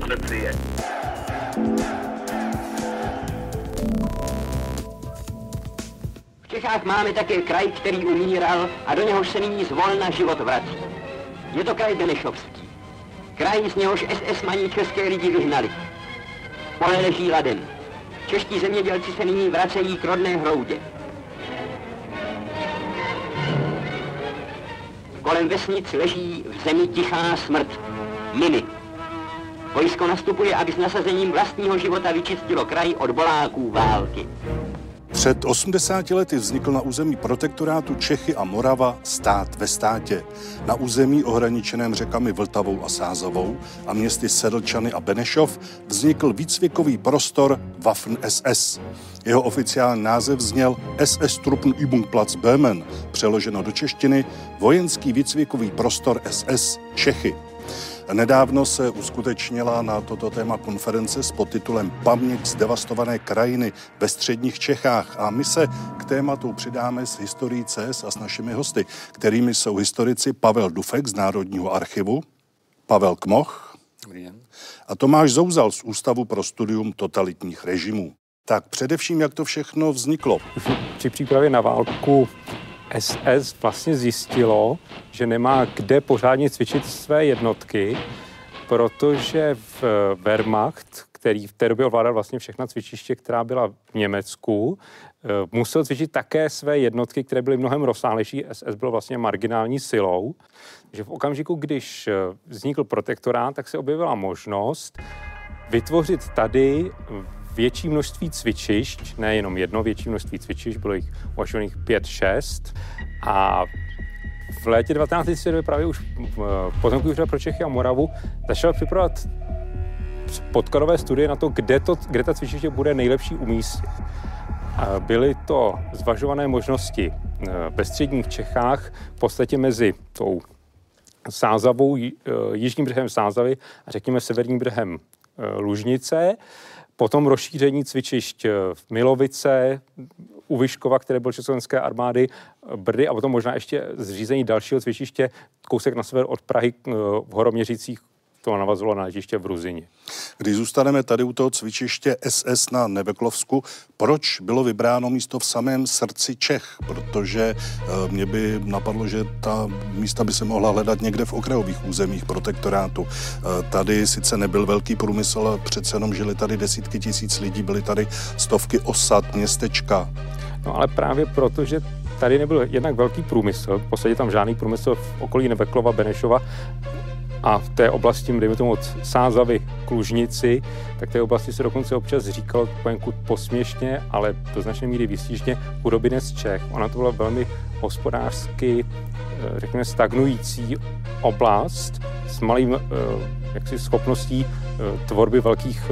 Francie. V Čechách máme také kraj, který umíral a do něhož se nyní zvolna život vrací. Je to kraj Benešovský. Kraj, z něhož SS maní české lidi vyhnali. Pole leží ladem. Čeští zemědělci se nyní vracejí k rodné hroudě. Kolem vesnic leží v zemi tichá smrt. Miny. Vojsko nastupuje, aby s nasazením vlastního života vyčistilo kraj od boláků války. Před 80 lety vznikl na území protektorátu Čechy a Morava stát ve státě. Na území ohraničeném řekami Vltavou a Sázavou a městy Sedlčany a Benešov vznikl výcvikový prostor Waffen SS. Jeho oficiální název zněl SS Truppenübungplatz Böhmen, přeloženo do češtiny Vojenský výcvikový prostor SS Čechy. Nedávno se uskutečnila na toto téma konference s podtitulem Paměť z devastované krajiny ve středních Čechách a my se k tématu přidáme s historií CS a s našimi hosty, kterými jsou historici Pavel Dufek z Národního archivu, Pavel Kmoch a Tomáš Zouzal z Ústavu pro studium totalitních režimů. Tak především, jak to všechno vzniklo. Při přípravě na válku SS vlastně zjistilo, že nemá kde pořádně cvičit své jednotky, protože v Wehrmacht, který v té době ovládal vlastně všechna cvičiště, která byla v Německu, eh, musel cvičit také své jednotky, které byly mnohem rozsáhlejší. SS bylo vlastně marginální silou. Že v okamžiku, když eh, vznikl protektorát, tak se objevila možnost vytvořit tady větší množství cvičišť, nejenom jedno větší množství cvičišť, bylo jich uvažovaných 5-6 a v létě 1932 právě už pozemkový úřad pro Čechy a Moravu začal připravovat podkladové studie na to, kde, to, kde ta cvičiště bude nejlepší umístit. Byly to zvažované možnosti eh, ve středních Čechách, v podstatě mezi tou Sázavou, eh, jižním břehem Sázavy a řekněme severním břehem eh, Lužnice. Potom rozšíření cvičišť v Milovice, u Vyškova, které byl československé armády, Brdy a potom možná ještě zřízení dalšího cvičiště kousek na sever od Prahy v Horoměřicích to navazovalo na letiště v Ruzini. Když zůstaneme tady u toho cvičiště SS na Neveklovsku, proč bylo vybráno místo v samém srdci Čech? Protože e, mě by napadlo, že ta místa by se mohla hledat někde v okrajových územích protektorátu. E, tady sice nebyl velký průmysl, ale přece jenom žili tady desítky tisíc lidí, byly tady stovky osad, městečka. No ale právě proto, že tady nebyl jednak velký průmysl, v podstatě tam žádný průmysl v okolí Neveklova, Benešova, a v té oblasti, dejme tomu od Sázavy k Lužnici, tak té oblasti se dokonce občas říkalo poněkud posměšně, ale do značné míry výstižně chudobinec Čech. Ona to byla velmi hospodářsky, eh, řekněme, stagnující oblast s malým eh, jaksi schopností eh, tvorby velkých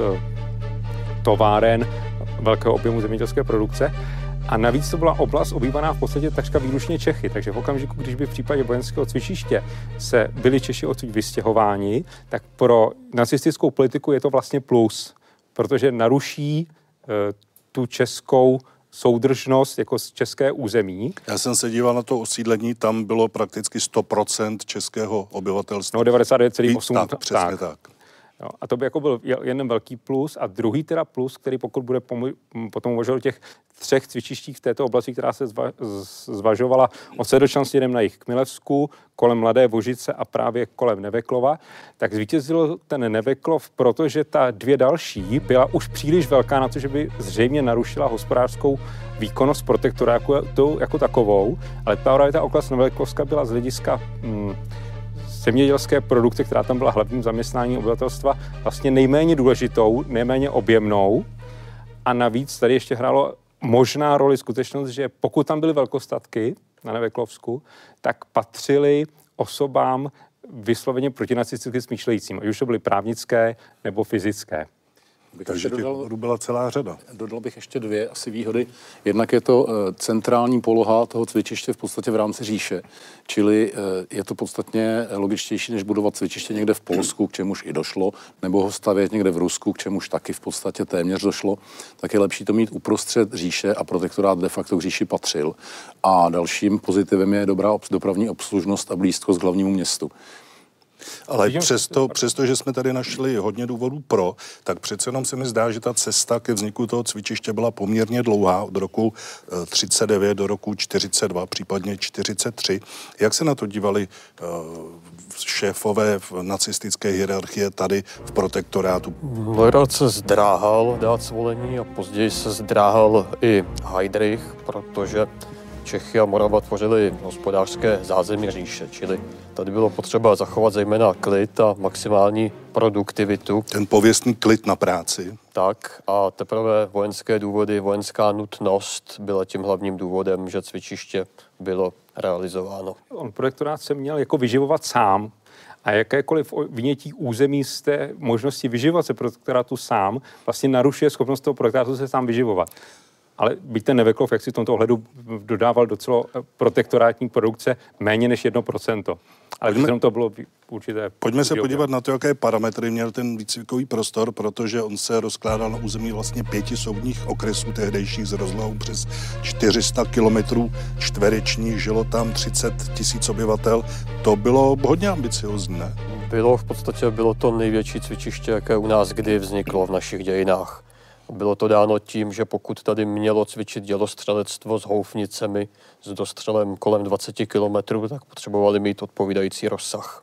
továren, velkého objemu zemědělské produkce. A navíc to byla oblast obývaná v podstatě takřka výlučně Čechy, takže v okamžiku, když by v případě vojenského cvičiště se byli Češi odsud vystěhováni, tak pro nacistickou politiku je to vlastně plus, protože naruší e, tu českou soudržnost jako z české území. Já jsem se díval na to osídlení, tam bylo prakticky 100% českého obyvatelstva. No 99,8. Tak, přesně tak. tak. Jo, a to by jako byl jeden velký plus. A druhý teda plus, který pokud bude pomu- potom uvažovat těch třech cvičištích v této oblasti, která se zva- zvažovala od Sedočan směrem na jich k Milevsku, kolem Mladé Vožice a právě kolem Neveklova, tak zvítězil ten Neveklov, protože ta dvě další byla už příliš velká na to, že by zřejmě narušila hospodářskou výkonnost protektorátu jako, jako takovou, ale právě ta oblast Neveklovska byla z hlediska mm, zemědělské produkce, která tam byla hlavním zaměstnáním obyvatelstva, vlastně nejméně důležitou, nejméně objemnou. A navíc tady ještě hrálo možná roli skutečnost, že pokud tam byly velkostatky na Neveklovsku, tak patřili osobám vysloveně protinacisticky smýšlejícím, ať už to byly právnické nebo fyzické bych Takže těch dodal, byla celá řada. Dodal bych ještě dvě asi výhody. Jednak je to eh, centrální poloha toho cvičiště v podstatě v rámci říše, čili eh, je to podstatně logičtější, než budovat cvičiště někde v Polsku, k čemuž i došlo, nebo ho stavět někde v Rusku, k čemuž taky v podstatě téměř došlo, tak je lepší to mít uprostřed říše a protektorát de facto k říši patřil. A dalším pozitivem je dobrá dopravní obslužnost a blízkost k hlavnímu městu. Ale přesto, přesto, že jsme tady našli hodně důvodů pro, tak přece jenom se mi zdá, že ta cesta ke vzniku toho cvičiště byla poměrně dlouhá, od roku 39 eh, do roku 42, případně 43. Jak se na to dívali uh, šéfové v nacistické hierarchie tady v protektorátu? Neurát se zdráhal dát svolení a později se zdráhal i Heidrich, protože Čechy a Morava tvořili hospodářské zázemí říše, čili tady bylo potřeba zachovat zejména klid a maximální produktivitu. Ten pověstný klid na práci. Tak a teprve vojenské důvody, vojenská nutnost byla tím hlavním důvodem, že cvičiště bylo realizováno. On projektorát se měl jako vyživovat sám, a jakékoliv vynětí území z té možnosti vyživovat se protektorátu sám vlastně narušuje schopnost toho projektorátu se sám vyživovat ale byť ten Neveklov, jak si v tomto ohledu dodával docela protektorátní produkce méně než 1%. Ale pojďme, to bylo určité... Pojďme se podívat na to, jaké parametry měl ten výcvikový prostor, protože on se rozkládal na území vlastně pěti soudních okresů tehdejších z rozlohou přes 400 kilometrů čtverečních, žilo tam 30 tisíc obyvatel. To bylo hodně ambiciozní, ne? Bylo v podstatě bylo to největší cvičiště, jaké u nás kdy vzniklo v našich dějinách. Bylo to dáno tím, že pokud tady mělo cvičit dělostřelectvo s houfnicemi s dostřelem kolem 20 km, tak potřebovali mít odpovídající rozsah.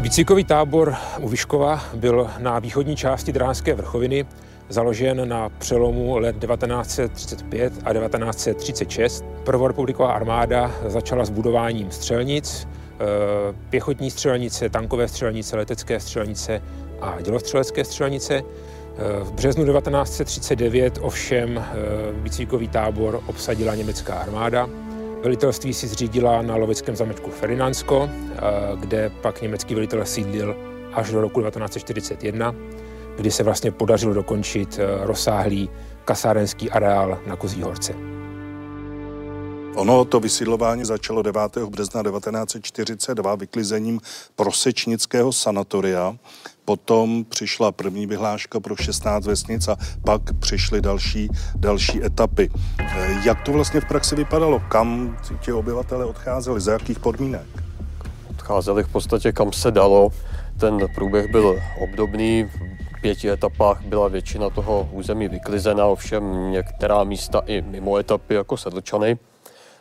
Výcvikový tábor u Vyškova byl na východní části Dránské vrchoviny založen na přelomu let 1935 a 1936. Prvorepubliková armáda začala s budováním střelnic, eh, pěchotní střelnice, tankové střelnice, letecké střelnice a dělostřelecké střelnice. V březnu 1939 ovšem eh, výcvikový tábor obsadila německá armáda. Velitelství si zřídila na loveckém zamečku Ferdinandsko, eh, kde pak německý velitel sídlil až do roku 1941, kdy se vlastně podařilo dokončit eh, rozsáhlý kasárenský areál na Kozí horce. Ono to vysídlování začalo 9. března 1942 vyklizením prosečnického sanatoria. Potom přišla první vyhláška pro 16 vesnic a pak přišly další, další etapy. Eh, jak to vlastně v praxi vypadalo? Kam ti obyvatele odcházeli? Za jakých podmínek? Odcházeli v podstatě kam se dalo. Ten průběh byl obdobný. V pěti etapách byla většina toho území vyklizena, ovšem některá místa i mimo etapy, jako Sedlčany.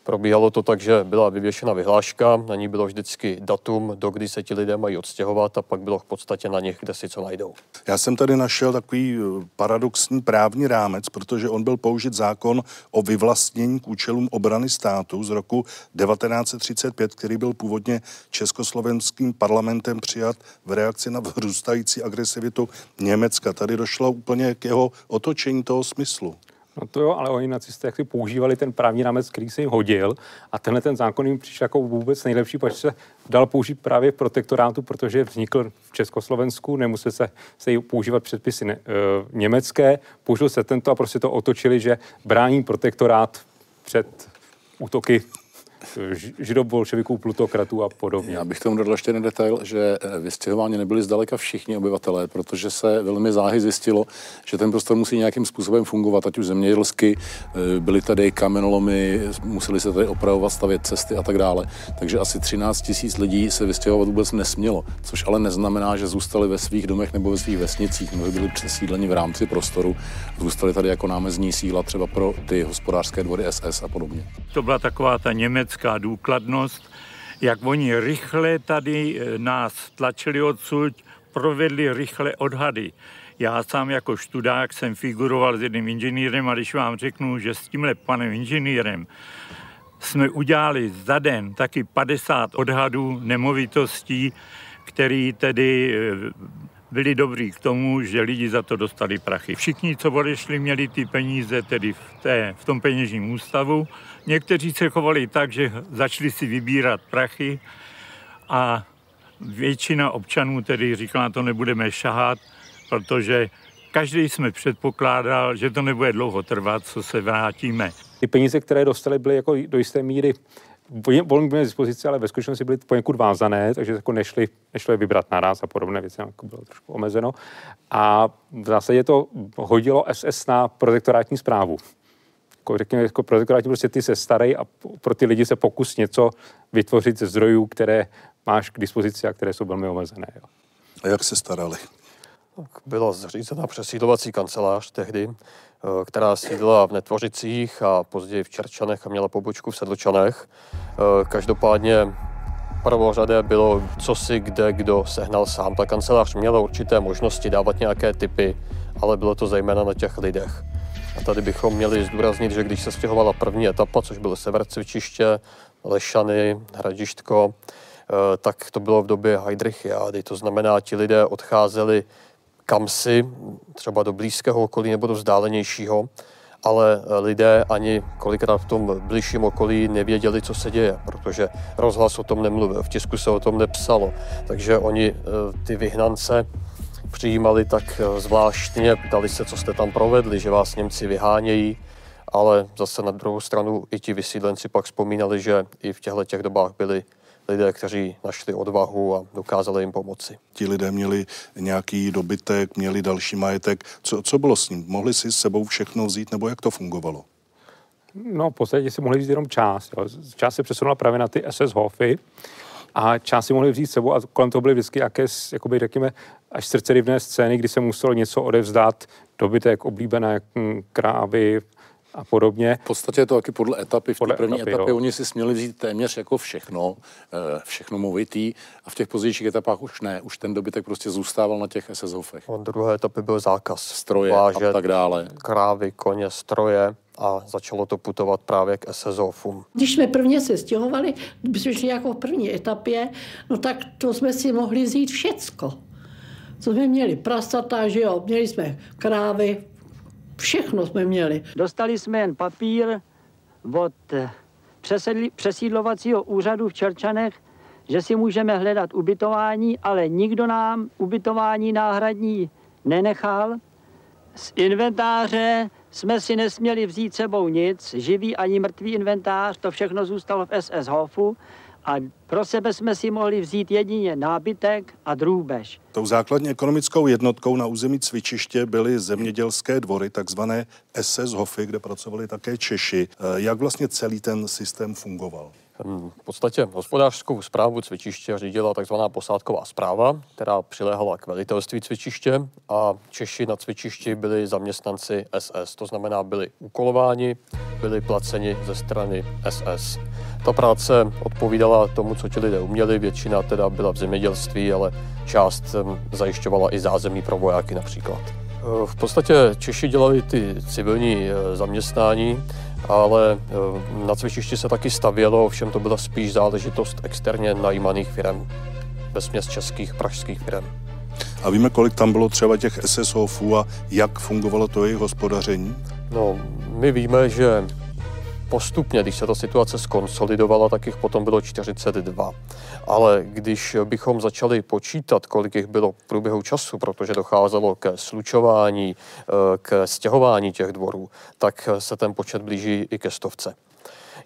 Probíhalo to tak, že byla vyvěšena vyhláška, na ní bylo vždycky datum, do kdy se ti lidé mají odstěhovat a pak bylo v podstatě na nich, kde si co najdou. Já jsem tady našel takový eh, paradoxní právní rámec, protože on byl použit zákon o vyvlastnění k účelům obrany státu z roku 1935, který byl původně československým parlamentem přijat v reakci na vzrůstající agresivitu Německa. Tady došlo úplně k jeho otočení toho smyslu. No to jo, ale oni nacisté jak si používali ten právní rámec, který se jim hodil a tenhle ten zákon jim přišel jako vůbec nejlepší, protože se dal použít právě v protektorátu, protože vznikl v Československu, nemusel se, se používat předpisy ne, e, německé, použil se tento a prostě to otočili, že brání protektorát před útoky židobolševiků, plutokratů a podobně. Já bych tomu dodal ještě jeden detail, že eh, vystěhováni nebyli zdaleka všichni obyvatelé, protože se velmi záhy zjistilo, že ten prostor musí nějakým způsobem fungovat, ať už zemědělsky, eh, byly tady kamenolomy, museli se tady opravovat, stavět cesty a tak dále. Takže asi 13 tisíc lidí se vystěhovat vůbec nesmělo, což ale neznamená, že zůstali ve svých domech nebo ve svých vesnicích. Mnozí byli přesídleni v rámci prostoru, zůstali tady jako námezní síla třeba pro ty hospodářské dvory SS a podobně. To byla taková ta německá politická důkladnost, jak oni rychle tady eh, nás tlačili odsud, provedli rychle odhady. Já sám jako študák jsem figuroval s jedním inženýrem a když vám řeknu, že s tímhle panem inženýrem jsme udělali za den taky 50 odhadů nemovitostí, který tedy eh, byli dobrý k tomu, že lidi za to dostali prachy. Všichni, co odešli, měli ty peníze tedy v, té, v tom peněžním ústavu. Někteří se chovali tak, že začali si vybírat prachy a většina občanů tedy říkala, to nebudeme šahat, protože každý jsme předpokládal, že to nebude dlouho trvat, co se vrátíme. Ty peníze, které dostali, byly jako do jisté míry volně byly dispozici, ale ve skutečnosti byly poněkud vázané, takže jako nešli, nešli je vybrat naraz a podobné věci, jako bylo trošku omezeno. A v zásadě to hodilo SS na protektorátní zprávu. Jako, řekněme, jako protektoráti prostě ty se starají a pro ty lidi se pokus něco vytvořit ze zdrojů, které máš k dispozici a které jsou velmi omezené. Jo. A jak se starali? Byla zřízena přesídlovací kancelář tehdy, eh, která sídla v Netvořicích a později v Čerčanech a měla pobočku v Sedlčanech. Eh, každopádně prvořadé bylo, co si kde kdo sehnal sám. Ta kancelář měla určité možnosti dávat nějaké typy, ale bylo to zejména na těch lidech. A tady bychom měli zdůraznit, že když se stěhovala první etapa, což byl sever cvičiště, Lešany, Hradištko, eh, tak to bylo v době Heidrichiády. To znamená, ti lidé odcházeli kamsi, třeba do blízkého okolí nebo do vzdálenějšího, ale lidé ani kolikrát v tom blížším okolí nevěděli, co se děje, protože rozhlas o tom nemluvil, v tisku se o tom nepsalo. Takže oni eh, ty vyhnance přijímali tak eh, zvláštně, ptali se, co jste tam provedli, že vás Němci vyhánějí, ale zase na druhou stranu i ti vysídlenci pak vzpomínali, že i v těchto těch dobách byli lidé, kteří našli odvahu a dokázali jim pomoci. Ti lidé měli nějaký dobytek, měli další majetek. Co, co bylo s ním? Mohli si s sebou všechno vzít, nebo jak to fungovalo? No, v podstatě si mohli vzít jenom část. Jo. Část se přesunula právě na ty SS Hofy a část si mohli vzít sebou a kolem toho byly vždycky jaké, jakoby, řekněme, až srdcerivné scény, kdy se muselo něco odevzdat, dobytek, oblíbené hm, krávy, a podobně. V podstatě je to taky podle etapy. V té první etapy, etapě jo. oni si směli vzít téměř jako všechno, eh, všechno movitý a v těch pozdějších etapách už ne, už ten dobytek prostě zůstával na těch SS hofech. Od druhé etapy byl zákaz. Stroje vážet, a tak dále. Krávy, koně, stroje a začalo to putovat právě k SSOFům. Když jsme prvně se stěhovali, když jsme šli jako v první etapě, no tak to jsme si mohli vzít všecko. Co jsme měli? Prasata, že jo, měli jsme krávy, Všechno jsme měli. Dostali jsme jen papír od eh, přesídlovacího úřadu v Čerčanech, že si můžeme hledat ubytování, ale nikdo nám ubytování náhradní nenechal. Z inventáře jsme si nesměli vzít sebou nic, živý ani mrtvý inventář, to všechno zůstalo v SS Hofu a pro sebe jsme si mohli vzít jedině nábytek a drůbež. Tou základní ekonomickou jednotkou na území cvičiště byly zemědělské dvory, takzvané SS Hofy, kde pracovali také Češi. Eh, jak vlastně celý ten systém fungoval? V podstatě hospodářskou zprávu cvičiště řídila tzv. posádková zpráva, která přiléhala k velitelství cvičiště a Češi na cvičišti byli zaměstnanci SS, to znamená byli úkolováni, byli placeni ze strany SS. Ta práce odpovídala tomu, co ti lidé uměli, většina teda byla v zemědělství, ale část zajišťovala i zázemí pro vojáky například. V podstatě Češi dělali ty civilní eh, zaměstnání, ale eh, na cvičišti se taky stavělo, ovšem to byla spíš záležitost externě najímaných firm, vesměs českých, pražských firm. A víme, kolik tam bylo třeba těch SSOFů a jak fungovalo to jejich hospodaření? No, my víme, že postupně, když se ta situace skonsolidovala, tak jich potom bylo 42. Ale když bychom začali počítat, kolik jich bylo v průběhu času, protože docházelo ke slučování, eh, k stěhování těch dvorů, tak se ten počet blíží i ke stovce.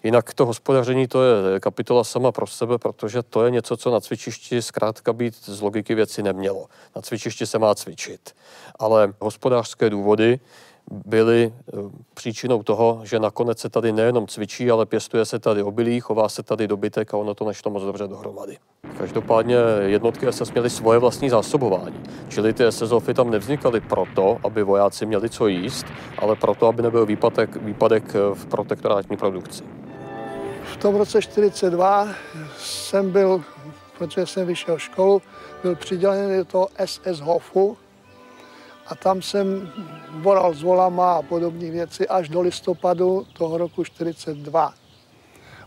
Jinak to hospodaření to je kapitola sama pro sebe, protože to je něco, co na cvičišti zkrátka být z logiky věci nemělo. Na cvičišti se má cvičit. Ale hospodářské důvody byly eh, příčinou toho, že nakonec se tady nejenom cvičí, ale pěstuje se tady obilí, chová se tady dobytek a ono to nešlo moc dobře dohromady. Každopádně jednotky SS měly svoje vlastní zásobování, čili ty SSOFy tam nevznikaly proto, aby vojáci měli co jíst, ale proto, aby nebyl výpadek, výpadek v protektorátní produkci. V tom roce 42 jsem byl, protože jsem vyšel školu, byl přidělen do toho SS Hofu, a tam jsem boral s volama a podobné věci až do listopadu toho roku 42.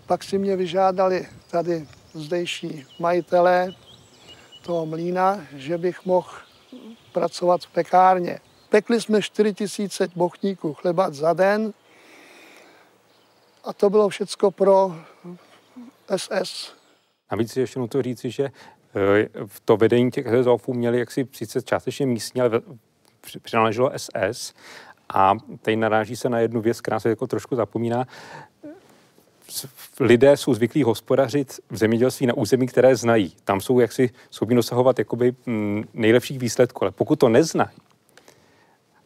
Pak si mě vyžádali tady zdejší majitelé toho mlína, že bych mohl pracovat v pekárně. Pekli jsme 4 tisíce bochníků chleba za den a to bylo všecko pro SS. Navíc ještě nutno říci, že eh, to vedení těch SSOFů měli jaksi sice částečně místní, ale přináleželo SS. A tady naráží se na jednu věc, která se jako trošku zapomíná. Lidé jsou zvyklí hospodařit v zemědělství na území, které znají. Tam jsou jaksi schopni dosahovat jakoby mm, nejlepších výsledků, ale pokud to neznají,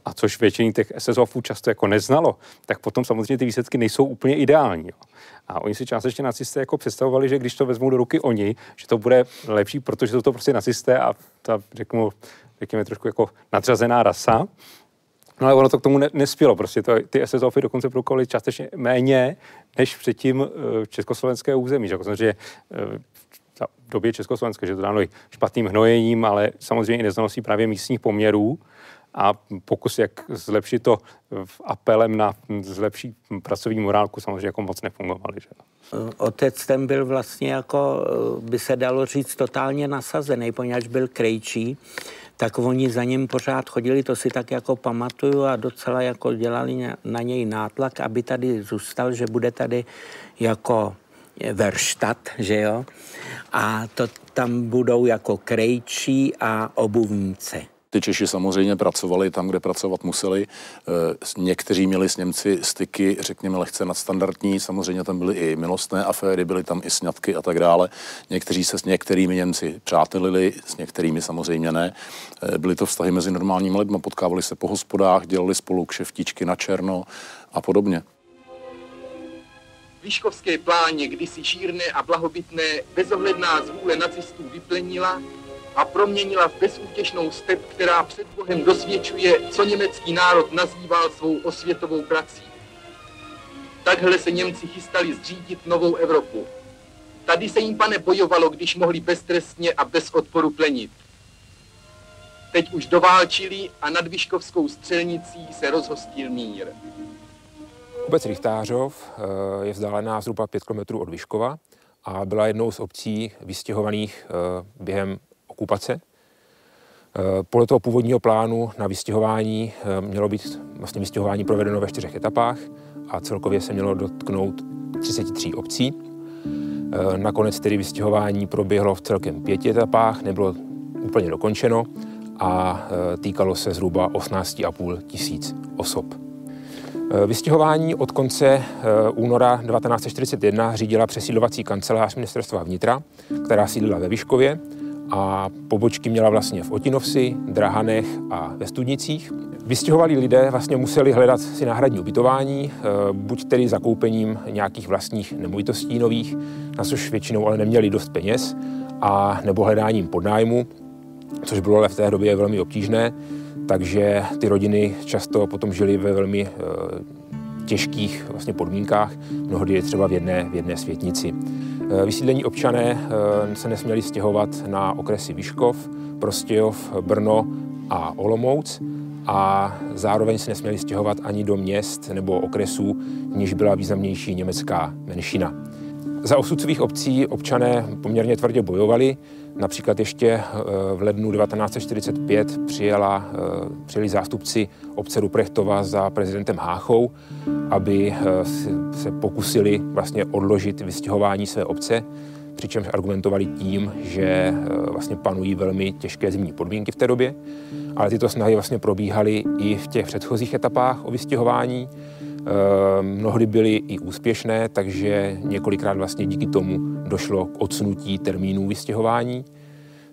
a což většině těch SSOFů často jako neznalo, tak potom samozřejmě ty výsledky nejsou úplně ideální. Jo. A oni si částečně nacisté jako představovali, že když to vezmou do ruky oni, že to bude lepší, protože jsou to prostě nacisté a ta, řeknu, řekněme, trošku jako nadřazená rasa. No ale ono to k tomu ne, nespělo. Prostě to, ty SSOFy dokonce produkovaly částečně méně než předtím uh, československé území. Že? Samozřejmě uh, v době československé, že to dáno i špatným hnojením, ale samozřejmě i neznalostí právě místních poměrů a pokus, jak zlepšit to apelem na zlepší pracovní morálku, samozřejmě jako moc nefungovaly. Že? Otec ten byl vlastně jako, by se dalo říct, totálně nasazený, poněvadž byl krejčí, tak oni za ním pořád chodili, to si tak jako pamatuju a docela jako dělali na něj nátlak, aby tady zůstal, že bude tady jako verštat, že jo, a to tam budou jako krejčí a obuvníci. Ty Češi samozřejmě pracovali tam, kde pracovat museli. Eh, někteří měli s Němci styky, řekněme, lehce nadstandardní. Samozřejmě tam byly i milostné aféry, byly tam i sňatky a tak dále. Někteří se s některými Němci přátelili, s některými samozřejmě ne. Eh, byly to vztahy mezi normálními lidmi, potkávali se po hospodách, dělali spolu kšeftičky na černo a podobně. Výškovské pláně kdysi šírné a blahobytné bezohledná zvůle nacistů vyplenila a proměnila v bezútěšnou step, která před Bohem dosvědčuje, co německý národ nazýval svou osvětovou prací. Takhle se Němci chystali zřídit novou Evropu. Tady se jim, pane, bojovalo, když mohli beztrestně a bez odporu plenit. Teď už doválčili a nad Vyškovskou střelnicí se rozhostil mír. Obec Richtářov eh, je vzdálená zhruba 5 km od Vyškova a byla jednou z obcí vystěhovaných eh, během okupace. Eh, podle toho původního plánu na vystěhování mělo být vlastně vystěhování provedeno ve čtyřech etapách a celkově se mělo dotknout 33 obcí. Nakonec tedy vystěhování proběhlo v celkem pěti etapách, nebylo úplně dokončeno a týkalo se zhruba 18,5 tisíc osob. Eh, vystěhování od konce eh, února 1941 řídila přesídlovací kancelář ministerstva vnitra, která sídlila ve Vyškově a pobočky měla vlastně v Otinovsi, Drahanech a ve Studnicích. Vystěhovali lidé vlastně museli hledat si náhradní ubytování, eh, buď tedy zakoupením nějakých vlastních nemovitostí nových, na což většinou ale neměli dost peněz, a nebo hledáním podnájmu, což bylo ale v té době velmi obtížné takže ty rodiny často potom žily ve velmi eh, těžkých vlastně podmínkách, mnohdy je třeba v jedné, v jedné světnici. Eh, vysídlení občané eh, se nesměli stěhovat na okresy Vyškov, Prostějov, Brno a Olomouc a zároveň se nesměli stěhovat ani do měst nebo okresů, v níž byla významnější německá menšina. Za osud svých obcí občané poměrně tvrdě bojovali, Například ještě eh, v lednu 1945 přijela, eh, přijeli zástupci obce Ruprechtova za prezidentem Háchou, aby eh, se pokusili vlastně odložit vystěhování své obce, přičemž argumentovali tím, že vlastně panují velmi těžké zimní podmínky v té době, ale tyto snahy vlastně probíhaly i v těch předchozích etapách o vystěhování. Mnohdy byly i úspěšné, takže několikrát vlastně díky tomu došlo k odsunutí termínů vystěhování.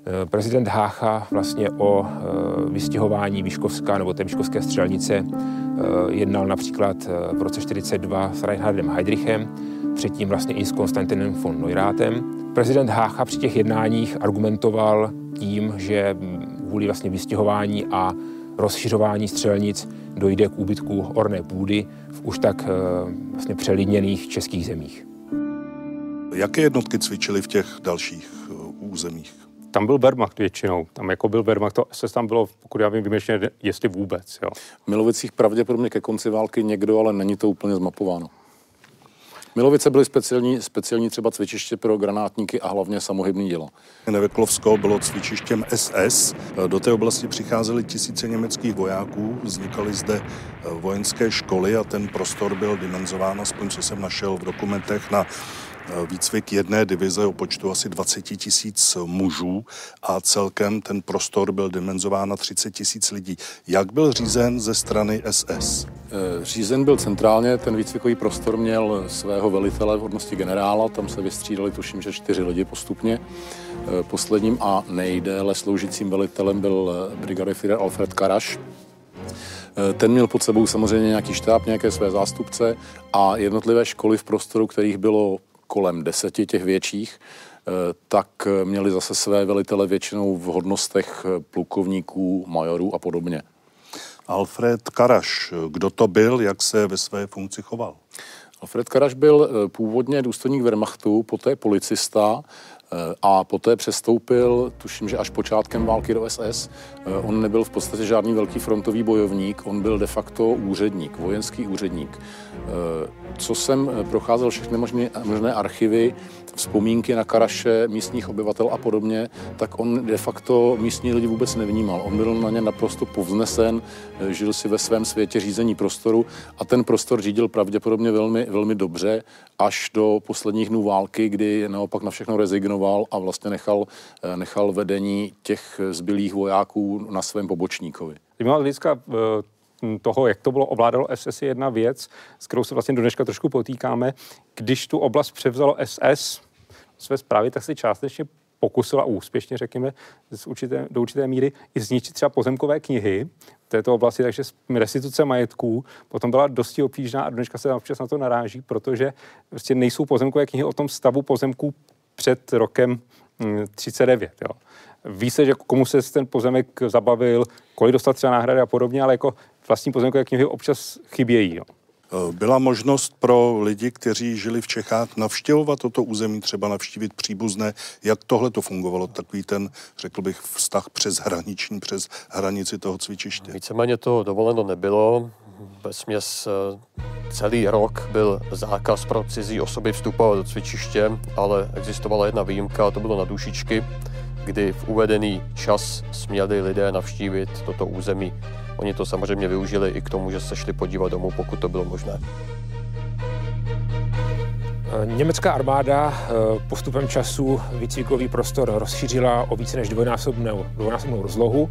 Eh, prezident Hácha vlastně o eh, vystěhování Výškovská nebo té Výškovské střelnice eh, jednal například v roce 42 s Reinhardem Heydrichem, předtím vlastně i s Konstantinem von Neuratem. Prezident Hácha při těch jednáních argumentoval tím, že kvůli vlastně vystěhování a rozšiřování střelnic dojde k úbytku orné půdy v už tak vlastně přelidněných českých zemích. Jaké jednotky cvičily v těch dalších územích? tam byl Wehrmacht většinou. Tam jako byl Wehrmacht, to SS tam bylo, pokud já vím, vymýšlené, jestli vůbec. Jo. V Milovicích pravděpodobně ke konci války někdo, ale není to úplně zmapováno. Milovice byly speciální, speciální třeba cvičiště pro granátníky a hlavně samohybný dílo. Neveklovsko bylo cvičištěm SS. Do té oblasti přicházely tisíce německých vojáků, vznikaly zde vojenské školy a ten prostor byl dimenzován, aspoň co jsem našel v dokumentech, na výcvik jedné divize o počtu asi 20 tisíc mužů a celkem ten prostor byl dimenzován na 30 tisíc lidí. Jak byl řízen ze strany SS? Eh, řízen byl centrálně, ten výcvikový prostor měl svého velitele v hodnosti generála, tam se vystřídali tuším, že čtyři lidi postupně. Eh, posledním a nejdéle sloužícím velitelem byl brigady Führer Alfred Karaš, Ten měl pod sebou samozřejmě nějaký štáb, nějaké své zástupce a jednotlivé školy v prostoru, kterých bylo kolem deseti těch větších, tak měli zase své velitele většinou v hodnostech plukovníků, majorů a podobně. Alfred Karaš, kdo to byl, jak se ve své funkci choval? Alfred Karaš byl původně důstojník Wehrmachtu, poté policista, a poté přestoupil, tuším, že až počátkem války do SS. On nebyl v podstatě žádný velký frontový bojovník, on byl de facto úředník, vojenský úředník. Co jsem procházel všechny možné, možné archivy, vzpomínky na Karaše, místních obyvatel a podobně, tak on de facto místní lidi vůbec nevnímal. On byl na ně naprosto povznesen, žil si ve svém světě řízení prostoru a ten prostor řídil pravděpodobně velmi, velmi dobře až do posledních dnů války, kdy naopak na všechno rezignoval a vlastně nechal, nechal vedení těch zbylých vojáků na svém pobočníkovi. Zajímavá eh, toho, jak to bylo ovládalo SS, je jedna věc, s kterou se vlastně do dneška trošku potýkáme. Když tu oblast převzalo SS, své zprávy, tak se částečně pokusila úspěšně, řekněme, z určité, do určité míry i zničit třeba pozemkové knihy v této oblasti, takže restituce majetků potom byla dosti obtížná a dneška se občas na to naráží, protože prostě nejsou pozemkové knihy o tom stavu pozemků před rokem 39. Hm, jo. Ví se, že komu se ten pozemek zabavil, kolik dostal třeba náhrady a podobně, ale jako vlastní pozemkové knihy občas chybějí. Jo. Eh, byla možnost pro lidi, kteří žili v Čechách, navštěvovat toto území, třeba navštívit příbuzné. Jak tohle to fungovalo? Takový ten, řekl bych, vztah přes hraniční, přes hranici toho cvičiště. Víceméně to dovoleno nebylo. Ve směs eh, celý rok byl zákaz pro cizí osoby vstupovat do cvičiště, ale existovala jedna výjimka, to bylo na dušičky, kdy v uvedený čas směli lidé navštívit toto území. Oni to samozřejmě využili i k tomu, že se šli podívat domů, pokud to bylo možné. Německá armáda eh, postupem času výcvikový prostor rozšířila o více než dvojnásobnou, dvojnásobnou rozlohu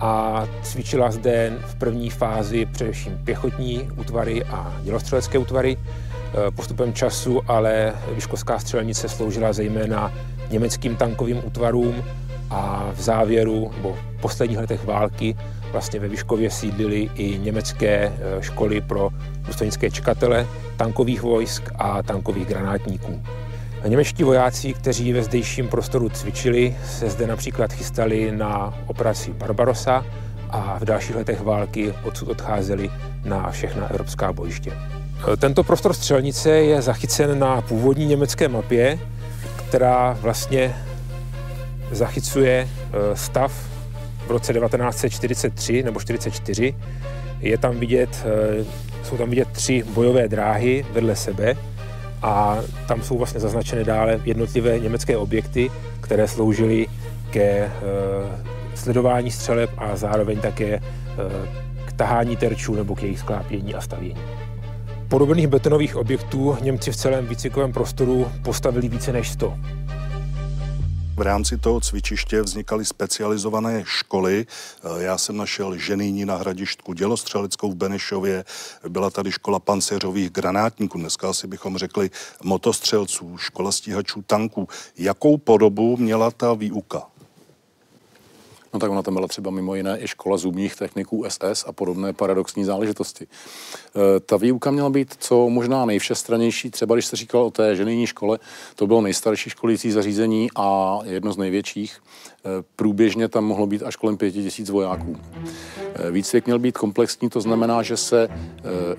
a cvičila zde v první fázi především pěchotní útvary a dělostřelecké útvary. Eh, postupem času ale Vyškovská střelnice sloužila zejména německým tankovým útvarům a v závěru, nebo v posledních letech války, vlastně ve Vyškově sídlily i německé eh, školy pro důstojnické čekatele, tankových vojsk a tankových granátníků. Němečtí vojáci, kteří ve zdejším prostoru cvičili, se zde například chystali na operaci Barbarossa a v dalších letech války odsud odcházeli na všechna evropská bojiště. Eh, tento prostor střelnice je zachycen na původní německé mapě, která vlastně zachycuje eh, stav v roce 1943 nebo 44. Je tam vidět, eh, jsou tam vidět tři bojové dráhy vedle sebe a tam jsou vlastně zaznačeny dále jednotlivé německé objekty, které sloužily ke eh, sledování střeleb a zároveň také k tahání terčů nebo k jejich sklápění a stavění. Podobných betonových objektů Němci v celém výcvikovém prostoru postavili více než 100. V rámci toho cvičiště vznikaly specializované školy. Eh, já jsem našel ženýní na hradištku dělostřeleckou v Benešově, byla tady škola panceřových granátníků, dneska asi bychom řekli motostřelců, škola stíhačů tanků. Jakou podobu měla ta výuka? No tak ona tam byla třeba mimo jiné i škola zubních techniků SS a podobné paradoxní záležitosti. E, ta výuka měla být co možná nejvšestranější, třeba když se říkal o té ženijní škole, to bylo nejstarší školící zařízení a jedno z největších. E, průběžně tam mohlo být až kolem pěti tisíc vojáků. E, výcvik měl být komplexní, to znamená, že se e,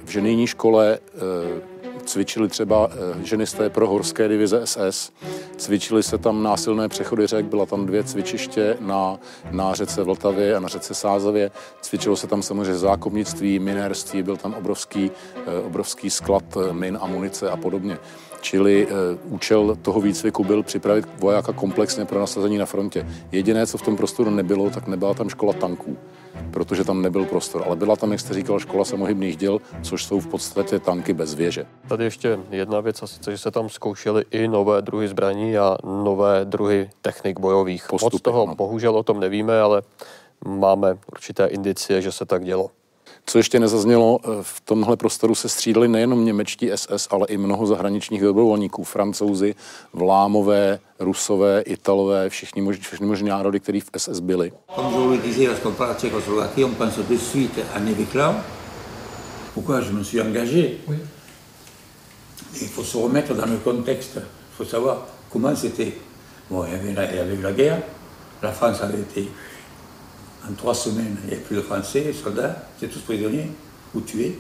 v ženijní škole e, cvičili třeba eh, ženisté pro horské divize SS, cvičili se tam násilné přechody řek, byla tam dvě cvičiště na, na řece Vltavě a na řece Sázavě, cvičilo se tam samozřejmě zákopnictví, minérství, byl tam obrovský, eh, obrovský sklad eh, min a munice a podobně. Čili účel toho výcviku byl připravit vojáka komplexně pro nasazení na frontě. Jediné, co v tom prostoru nebylo, tak nebyla tam škola tanků protože tam nebyl prostor. Ale byla tam, jak jste říkal, škola samohybných děl, což jsou v podstatě tanky bez věže. Tady ještě jedna věc, a sice, že se tam zkoušely i nové druhy zbraní a nové druhy technik bojových. Postupy, Moc toho no. bohužel o tom nevíme, ale máme určité indicie, že se tak dělo. Co ještě nezaznělo, eh, v tomhle prostoru se střídali nejenom němečtí SS, ale i mnoho zahraničních dobrovolníků, francouzi, vlámové, rusové, italové, všichni, mož, všichni možní národy, kteří v SS byli. Pourquoi je me suis engagé oui. Il faut se remettre dans le contexte. Il faut savoir comment c'était. Bon, il y, avait la, il y avait la guerre. La France avait été en trois semaines, il n'y avait plus de Français, soldats, c'était tous prisonniers ou tués.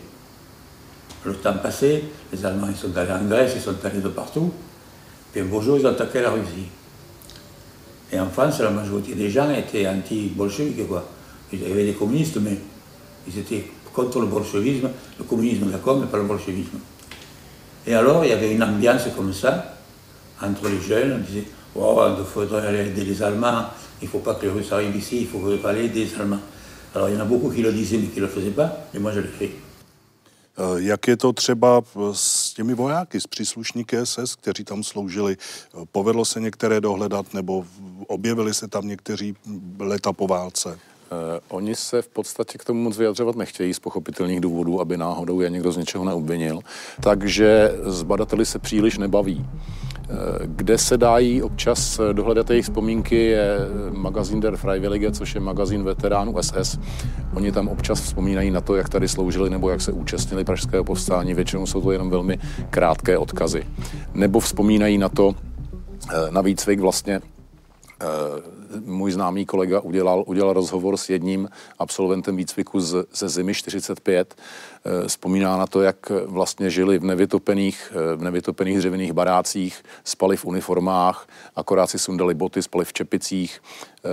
Le temps passé, les Allemands ils sont allés en Grèce, ils sont allés de partout. Puis un beau jour, ils ont attaqué la Russie. Et en France, la majorité des gens étaient anti-bolcheviques. Il y avait des communistes, mais ils étaient contre le bolchevisme, le communisme d'accord, mais pas le bolchevisme. Et alors, il y avait une ambiance comme ça, entre les jeunes, on disait, oh, il faudrait aller aider les Allemands, il ne faut pas que les Russes arrivent ici, il faut aller des Allemands. Alors il y en a beaucoup qui le disaient, mais qui ne le faisaient pas, et moi je l'ai fait. Eh, jak je to třeba s těmi vojáky, s příslušníky SS, kteří tam sloužili? Eh, povedlo se některé dohledat nebo objevili se tam někteří leta po válce? Uh, oni se v podstatě k tomu moc vyjadřovat nechtějí z pochopitelných důvodů, aby náhodou je někdo z něčeho neobvinil. Takže s badateli se příliš nebaví. Kde se dají občas dohledat jejich vzpomínky je magazín Der Freiwillige, což je magazín veteránů SS. Oni tam občas vzpomínají na to, jak tady sloužili nebo jak se účastnili pražského povstání. Většinou jsou to jenom velmi krátké odkazy. Nebo vzpomínají na to, eh, na výcvik vlastně Eh, můj známý kolega udělal, udělal rozhovor s jedním absolventem výcviku z, ze zimy 45. Eh, vzpomíná na to, jak vlastně žili v nevytopených, eh, v nevytopených dřevěných barácích, spali v uniformách, akorát si sundali boty, spali v čepicích,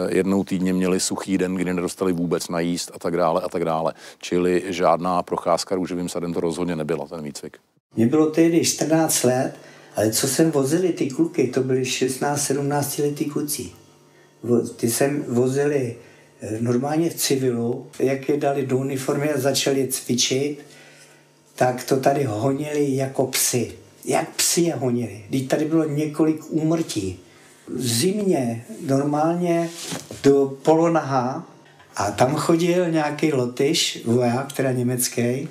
jednou týdně měli suchý den, kdy nedostali vůbec najíst a tak dále a tak dále. Čili žádná procházka růžovým sadem to rozhodně nebyla, ten výcvik. Mně bylo tehdy 14 let ale co jsem vozili ty kluky, to byly 16-17 letý kluci. Ty jsem vozili eh, normálně v civilu, jak je dali do uniformy a začali cvičit, tak to tady honili jako psy. Jak psy je honili. Když tady bylo několik úmrtí. V zimě normálně do polonaha a tam chodil nějaký lotyš, voják, teda německý,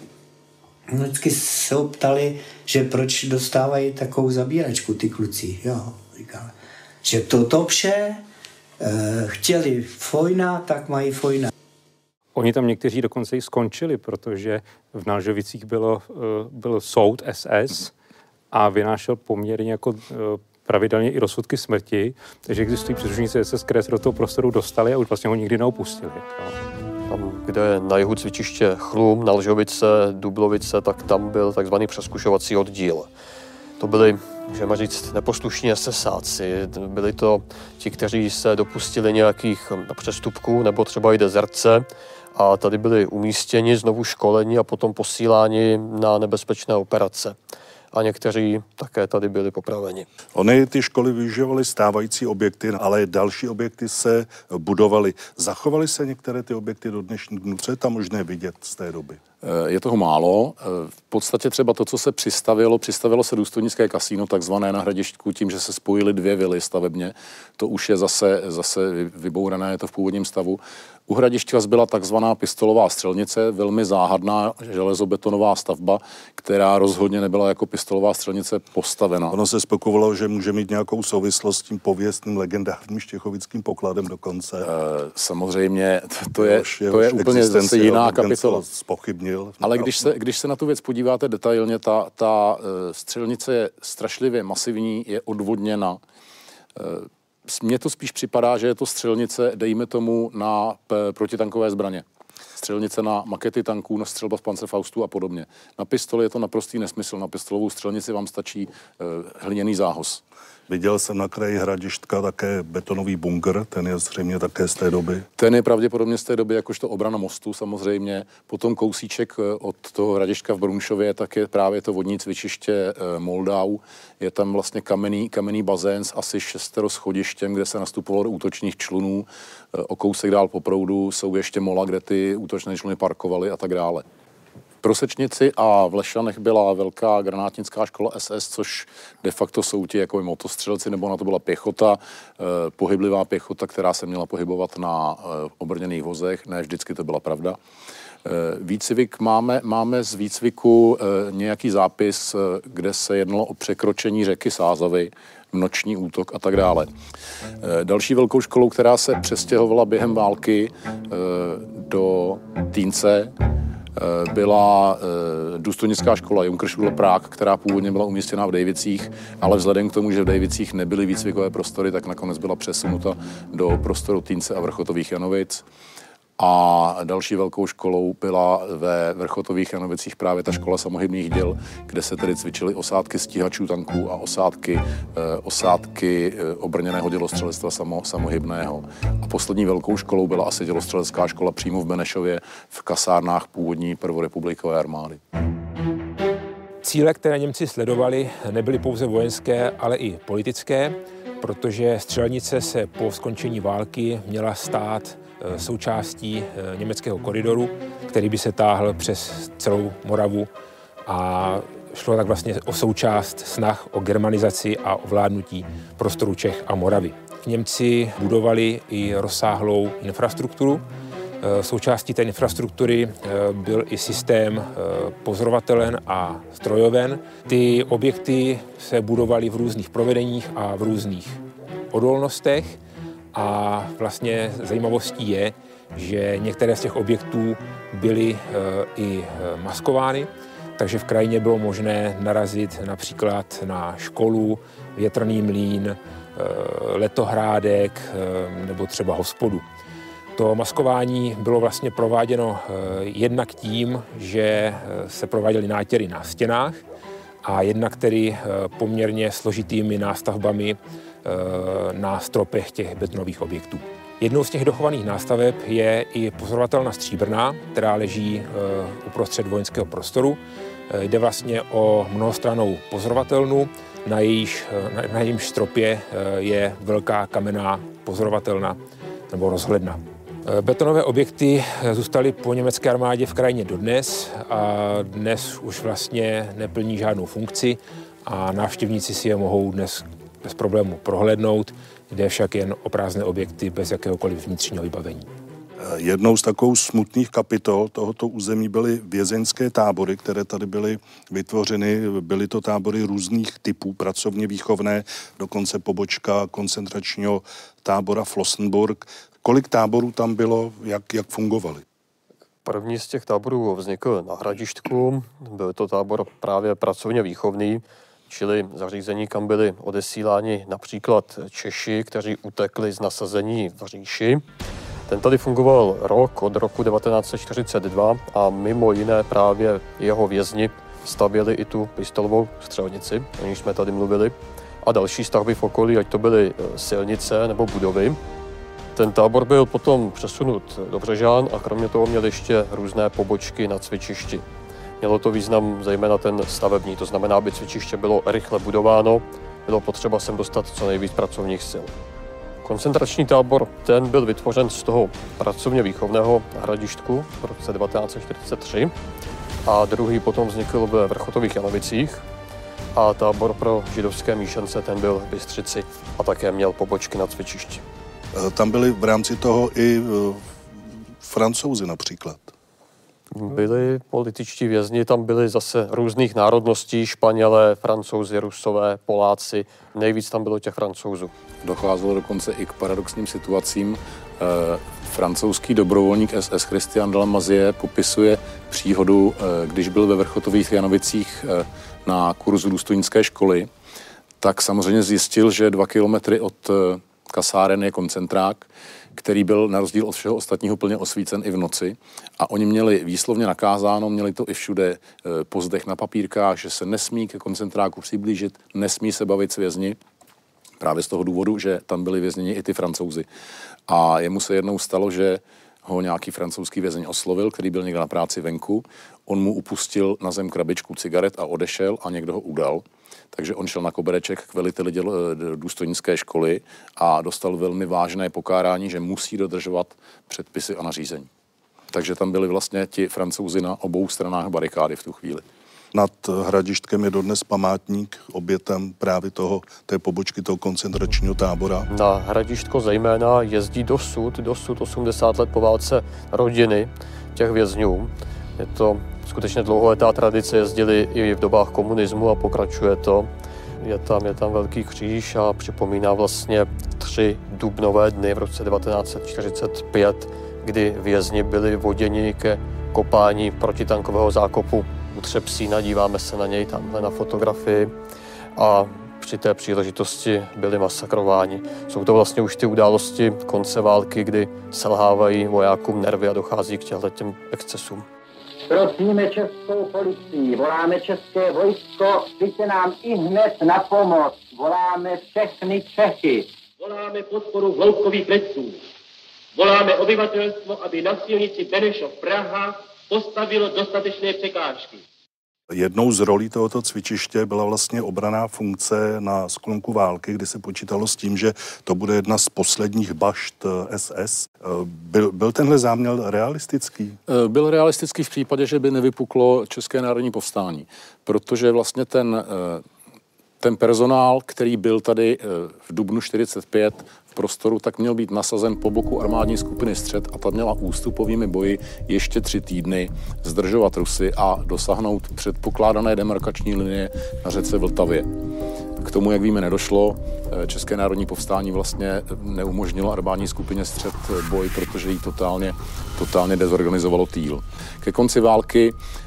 vždycky se ho ptali, že proč dostávají takovou zabíračku ty kluci. Jo, říkal, že toto vše chtěli fojna, tak mají fojna. Oni tam někteří dokonce i skončili, protože v Nalžovicích bylo, eh, byl soud SS a vynášel poměrně jako eh, pravidelně i rozsudky smrti, takže existují příslušníci SS, které se do toho prostoru dostali a už vlastně ho nikdy neopustili. Jo tam, kde je na jihu cvičiště Chlum, Nalžovice, Dublovice, tak tam byl takzvaný přeskušovací oddíl. To byli, můžeme říct, neposlušní sesáci. Byli to ti, kteří se dopustili nějakých přestupků nebo třeba i dezerce a tady byli umístěni, znovu školeni a potom posíláni na nebezpečné operace a někteří také tady byli popraveni. Ony ty školy využívaly stávající objekty, ale další objekty se budovaly. Zachovaly se některé ty objekty do dnešních dnů? Co je tam možné vidět z té doby? Eh, je toho málo. Eh, v podstatě třeba to, co se přistavilo, přistavilo se důstojnické kasíno, takzvané na hradištku, tím, že se spojily dvě vily stavebně. To už je zase, zase vybourané, je to v původním stavu. U hradišťka zbyla takzvaná pistolová střelnice, velmi záhadná železobetonová stavba, která rozhodně nebyla jako pistolová střelnice postavena. Ono se spekulovalo, že může mít nějakou souvislost s tím pověstným legendárním štěchovickým pokladem dokonce. E, samozřejmě, to, to je, to je úplně zase jiná kapitola. Spochybnil. Ale když se, když se na tu věc podíváte detailně, ta, ta e, střelnice je strašlivě masivní, je odvodněna. E, mně to spíš připadá, že je to střelnice, dejme tomu, na protitankové zbraně. Střelnice na makety tanků, na střelba z pancerfaustu a podobně. Na pistoli je to naprostý nesmysl. Na pistolovou střelnici vám stačí uh, hliněný záhos. Viděl jsem na kraji Hradištka také betonový bunkr, ten je zřejmě také z té doby. Ten je pravděpodobně z té doby jakožto obrana mostu samozřejmě. Potom kousíček eh, od toho Hradištka v Brunšově, tak je právě to vodní cvičiště eh, Moldau. Je tam vlastně kamenný, kamenný bazén s asi šestero schodištěm, kde se nastupovalo do útočních člunů. Eh, o kousek dál po proudu jsou ještě mola, kde ty útočné čluny parkovaly a tak dále. Prosečnici a v Lešanech byla velká granátnická škola SS, což de facto jsou ti jako motostřelci, nebo na to byla pěchota, eh, pohyblivá pěchota, která se měla pohybovat na eh, obrněných vozech. Ne vždycky to byla pravda. Výcvik máme, máme z výcviku nějaký zápis, kde se jednalo o překročení řeky Sázavy, noční útok a tak dále. Další velkou školou, která se přestěhovala během války do Týnce, Eh, byla eh, důstojnická škola Junkerschule Prague, která původně byla umístěna v Dejvicích, ale vzhledem k tomu, že v Dejvicích nebyly výcvikové prostory, tak nakonec byla přesunuta do prostoru Týnce a Vrchotových Janovic. A další velkou školou byla ve Vrchotových Janovicích právě ta škola samohybných děl, kde se tedy cvičily osádky stíhačů tanků a osádky, eh, osádky eh, obrněného dělostřelectva samo, samohybného. A poslední velkou školou byla asi dělostřelecká škola přímo v Benešově v kasárnách původní prvorepublikové armády. Cíle, které Němci sledovali, nebyly pouze vojenské, ale i politické, protože střelnice se po skončení války měla stát součástí eh, německého koridoru, který by se táhl přes celou Moravu a šlo tak vlastně o součást snah o germanizaci a ovládnutí prostoru Čech a Moravy. Němci budovali i rozsáhlou infrastrukturu. Eh, součástí té infrastruktury byl i systém pozorovatelen a strojoven. Ty objekty se budovaly v různých provedeních a v různých odolnostech. A vlastně zajímavostí je, že některé z těch objektů byly eh, i eh, maskovány, takže v krajině bylo možné narazit například na školu, větrný mlín, eh, letohrádek nebo třeba hospodu. To maskování bylo vlastně prováděno jednak tím, že se prováděly nátěry na stěnách a jednak tedy poměrně složitými nástavbami na stropech těch betonových objektů. Jednou z těch dochovaných nástaveb je i pozorovatelna stříbrná, která leží eh, uprostřed vojenského prostoru. Eh, jde vlastně o mnohostranou pozorovatelnu, na, jejíž, na, na jejím stropě je velká kamenná pozorovatelna nebo rozhledna. Betonové objekty zůstaly po německé armádě v krajině dodnes a dnes už vlastně neplní žádnou funkci a návštěvníci si je mohou dnes bez problému prohlédnout, jde však jen o prázdné objekty bez jakéhokoliv vnitřního vybavení. Jednou z takových smutných kapitol tohoto území byly vězeňské tábory, které tady byly vytvořeny. Byly to tábory různých typů, pracovně výchovné, dokonce pobočka koncentračního tábora Flossenburg. Kolik táborů tam bylo, jak, jak fungovaly? První z těch táborů vznikl na Hradištku. Byl to tábor právě pracovně výchovný čili zařízení, kam byli odesíláni například Češi, kteří utekli z nasazení v říši. Ten tady fungoval rok od roku 1942 a mimo jiné právě jeho vězni stavěli i tu pistolovou střelnici, o níž jsme tady mluvili, a další stavby v okolí, ať to byly e, silnice nebo budovy. Ten tábor byl potom přesunut do Břežán a kromě toho měl ještě různé pobočky na cvičišti. Mělo to význam zejména ten stavební, to znamená, aby cvičiště bylo rychle budováno, bylo potřeba sem dostat co nejvíc pracovních sil. Koncentrační tábor, ten byl vytvořen z toho pracovně výchovného hradištku v roce 1943 a druhý potom vznikl ve Vrchotových Janovicích a tábor pro židovské míšence ten byl v Bystřici a také měl pobočky na cvičišti. Tam byli v rámci toho i e, francouzi například. Byli političtí vězni, tam byli zase různých národností, Španělé, Francouzi, Rusové, Poláci, nejvíc tam bylo těch Francouzů. Docházelo dokonce i k paradoxním situacím. E, francouzský dobrovolník SS Christian Dalmazie popisuje příhodu, e, když byl ve Vrchotových Janovicích e, na kurzu důstojnické školy, tak samozřejmě zjistil, že dva kilometry od kasáren je koncentrák, který byl na rozdíl od všeho ostatního plně osvícen i v noci. A oni měli výslovně nakázáno, měli to i všude e, po zdech na papírkách, že se nesmí ke koncentráku přiblížit, nesmí se bavit s vězni. Právě z toho důvodu, že tam byli vězněni i ty francouzi. A jemu se jednou stalo, že ho nějaký francouzský vězeň oslovil, který byl někde na práci venku. On mu upustil na zem krabičku cigaret a odešel a někdo ho udal. Takže on šel na kobereček k veliteli děl, důstojnické školy a dostal velmi vážné pokárání, že musí dodržovat předpisy a nařízení. Takže tam byli vlastně ti francouzi na obou stranách barikády v tu chvíli. nad Hradištkem je dodnes památník obětem právě toho, té pobočky toho koncentračního tábora. Na Hradištko zejména jezdí dosud, dosud 80 let po válce rodiny těch vězňů. Je to skutečně dlouholetá tradice, jezdili i v dobách komunismu a pokračuje to. Je tam, je tam velký kříž a připomíná vlastně tři dubnové dny v roce 1945, kdy vězni byli voděni ke kopání protitankového zákopu u Třepsína. Díváme se na něj tamhle na fotografii a při té příležitosti byli masakrováni. Jsou to vlastně už ty události konce války, kdy selhávají vojákům nervy a dochází k těchto těm excesům. Prosíme českou policii, voláme české vojsko, přijďte nám i hned na pomoc. Voláme všechny Čechy. Voláme podporu volkových letců. Voláme obyvatelstvo, aby na silnici Benešov Praha postavilo dostatečné překážky. Jednou z rolí tohoto cvičiště byla vlastně obraná funkce na sklonku války, kdy se počítalo s tím, že to bude jedna z posledních bašt SS. Eh, byl, byl tenhle záměr realistický? Eh, byl realistický v případě, že by nevypuklo České národní povstání, protože vlastně ten eh, ten personál, který byl tady v dubnu 45 prostoru, tak měl být nasazen po boku armádní skupiny Střed a ta měla ústupovými boji ještě tři týdny zdržovat Rusy a dosáhnout předpokládané demarkační linie na řece Vltavě. K tomu, jak víme, nedošlo. České národní povstání vlastně neumožnilo armádní skupině střed boj, protože jí totálně, totálně dezorganizovalo týl. Ke konci války eh,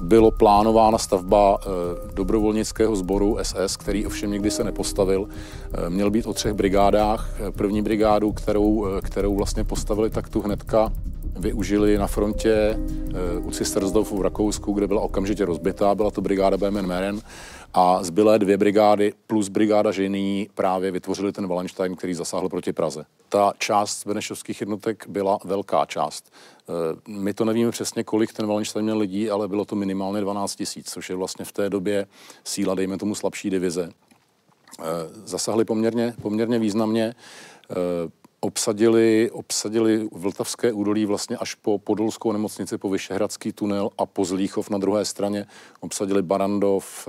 bylo plánována stavba eh, dobrovolnického sboru SS, který ovšem nikdy se nepostavil. Eh, měl být o třech brigádách. První brigádu, kterou, kterou vlastně postavili, tak tu hnedka využili na frontě u Cistersdorfu v Rakousku, kde byla okamžitě rozbitá. Byla to brigáda BMN Meren a zbylé dvě brigády plus brigáda Žejný právě vytvořili ten Wallenstein, který zasáhl proti Praze. Ta část benešovských jednotek byla velká část. E, my to nevíme přesně, kolik ten Wallenstein měl lidí, ale bylo to minimálně 12 tisíc, což je vlastně v té době síla, dejme tomu, slabší divize. E, zasahli poměrně, poměrně významně e, obsadili, obsadili Vltavské údolí vlastně až po Podolskou nemocnici, po Vyšehradský tunel a po Zlíchov na druhé straně. Obsadili Barandov,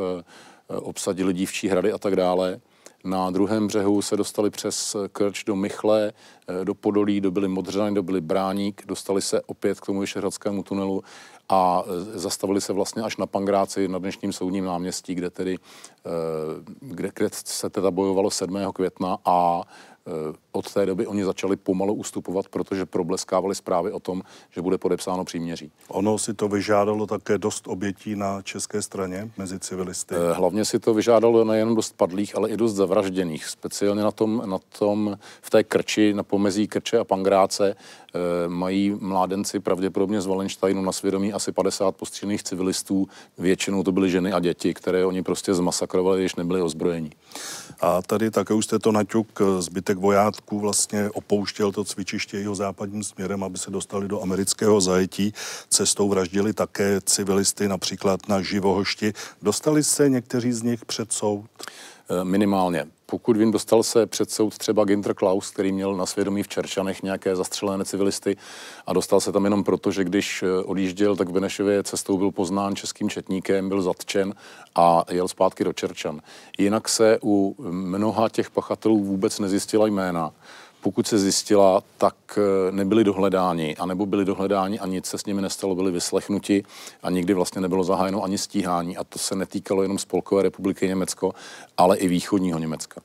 Eh, obsadili dívčí hrady a tak dále. Na druhém břehu se dostali přes Krč do Mychle, eh, do Podolí, dobili Modřany, dobili Bráník, dostali se opět k tomu Vyšehradskému tunelu a eh, zastavili se vlastně až na Pangráci na dnešním soudním náměstí, kde tedy kde, kde se teda bojovalo 7. května a Eh, od té doby oni začali pomalu ustupovat, protože probleskávali zprávy o tom, že bude podepsáno příměří. Ono si to vyžádalo také dost obětí na české straně mezi civilisty. Eh, hlavně si to vyžádalo nejen dost padlých, ale i dost zavražděných. Speciálně na tom, na tom v té krči, na pomezí krče a pangráce, eh, mají mládenci pravděpodobně z Valensteinu na svědomí asi 50 postřelných civilistů. Většinou to byly ženy a děti, které oni prostě zmasakrovali, když nebyli ozbrojení. A tady také už jste to naťuk, zbytek vojátků vlastně opouštěl to cvičiště jeho západním směrem, aby se dostali do amerického zajetí. Cestou vraždili také civilisty, například na Živohošti. Dostali se někteří z nich před soud? Eh, minimálně. Pokud vím, dostal se před soud třeba Ginter Klaus, který měl na svědomí v Čerčanech nějaké zastřelené civilisty a dostal se tam jenom proto, že když eh, odjížděl, tak v Benešově cestou byl poznán českým četníkem, byl zatčen a jel zpátky do Čerčan. Jinak se u mnoha těch pachatelů vůbec nezjistila jména pokud se zjistila, tak eh, nebyli dohledáni, anebo byli dohledáni a nic se s nimi nestalo, byli vyslechnuti a nikdy vlastně nebylo zahájeno ani stíhání. A to se netýkalo jenom Spolkové republiky Německo, ale i východního Německa.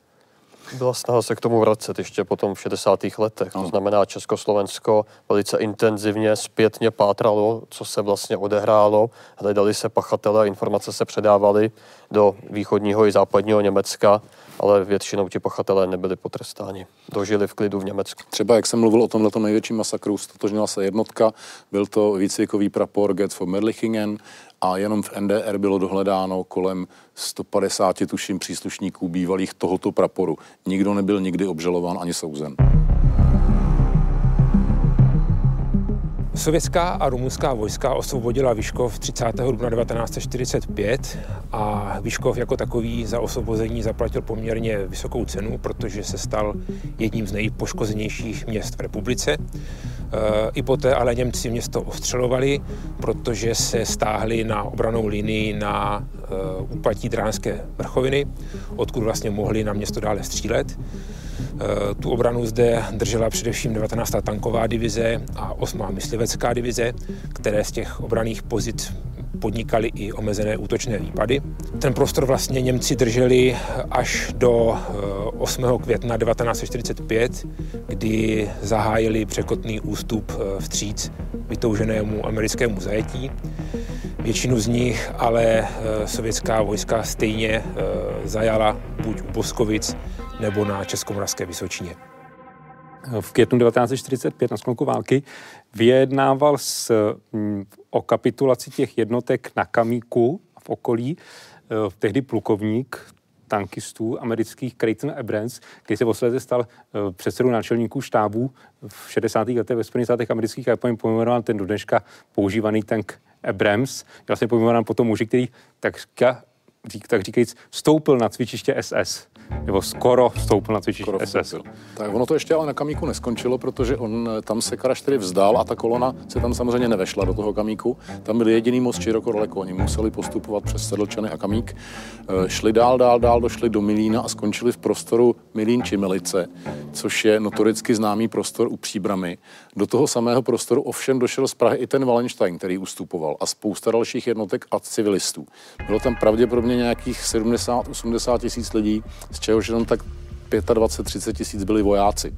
Byla snaha se k tomu vracet ještě potom v 60. letech. To znamená, Československo velice intenzivně zpětně pátralo, co se vlastně odehrálo. Hledali se pachatele, informace se předávaly do východního i západního Německa ale většinou ti pachatelé nebyli potrestáni. Dožili v klidu v Německu. Třeba jak jsem mluvil o tomhle největším masakru, stotožnila se jednotka, byl to výcvikový prapor Get for Merlichingen a jenom v NDR bylo dohledáno kolem 150 tuším příslušníků bývalých tohoto praporu. Nikdo nebyl nikdy obžalován ani souzen. Sovětská a rumunská vojska osvobodila Vyškov 30. dubna 1945 a Vyškov jako takový za osvobození zaplatil poměrně vysokou cenu, protože se stal jedním z nejpoškozenějších měst v republice. I poté ale Němci město ostřelovali, protože se stáhli na obranou linii na úpatí Dránské vrchoviny, odkud vlastně mohli na město dále střílet. Tu obranu zde držela především 19. tanková divize a 8. myslivecká divize, které z těch obraných pozic podnikali i omezené útočné výpady. Ten prostor vlastně Němci drželi až do 8. Eh, května 1945, kdy zahájili překotný ústup eh, vstříc vytouženému americkému zajetí. Většinu z nich ale eh, sovětská vojska stejně zajala buď u Boskovic nebo na Českomoravské Vysočině v květnu 1945 na sklonku války vyjednával s, mm, o kapitulaci těch jednotek na Kamíku v okolí eh, tehdy plukovník tankistů amerických Creighton Abrams, který se posledně stal eh, předsedou náčelníků štábů v 60. letech ve Spojených státech amerických a je pojmenován ten do dneška používaný tank Abrams. Já se pojmenován potom muži, který tak, tak říkajíc stoupil na cvičiště SS nebo skoro vstoupil na cvičiště SS. Tak ono to ještě ale na kamíku neskončilo, protože on eh, tam se Karaš tedy vzdál a ta kolona se tam samozřejmě nevešla do toho kamíku. Tam byl jediný most široko daleko. Oni museli postupovat přes Sedlčany a kamík. Eh, šli dál, dál, dál, došli do Milína a skončili v prostoru Milín či Milice, což je notoricky známý prostor u Příbramy. Do toho samého prostoru ovšem došel z Prahy i ten Wallenstein, který ustupoval a spousta dalších jednotek a civilistů. Bylo tam pravděpodobně nějakých 70-80 tisíc lidí, z čehož jenom tak 25-30 tisíc byli vojáci.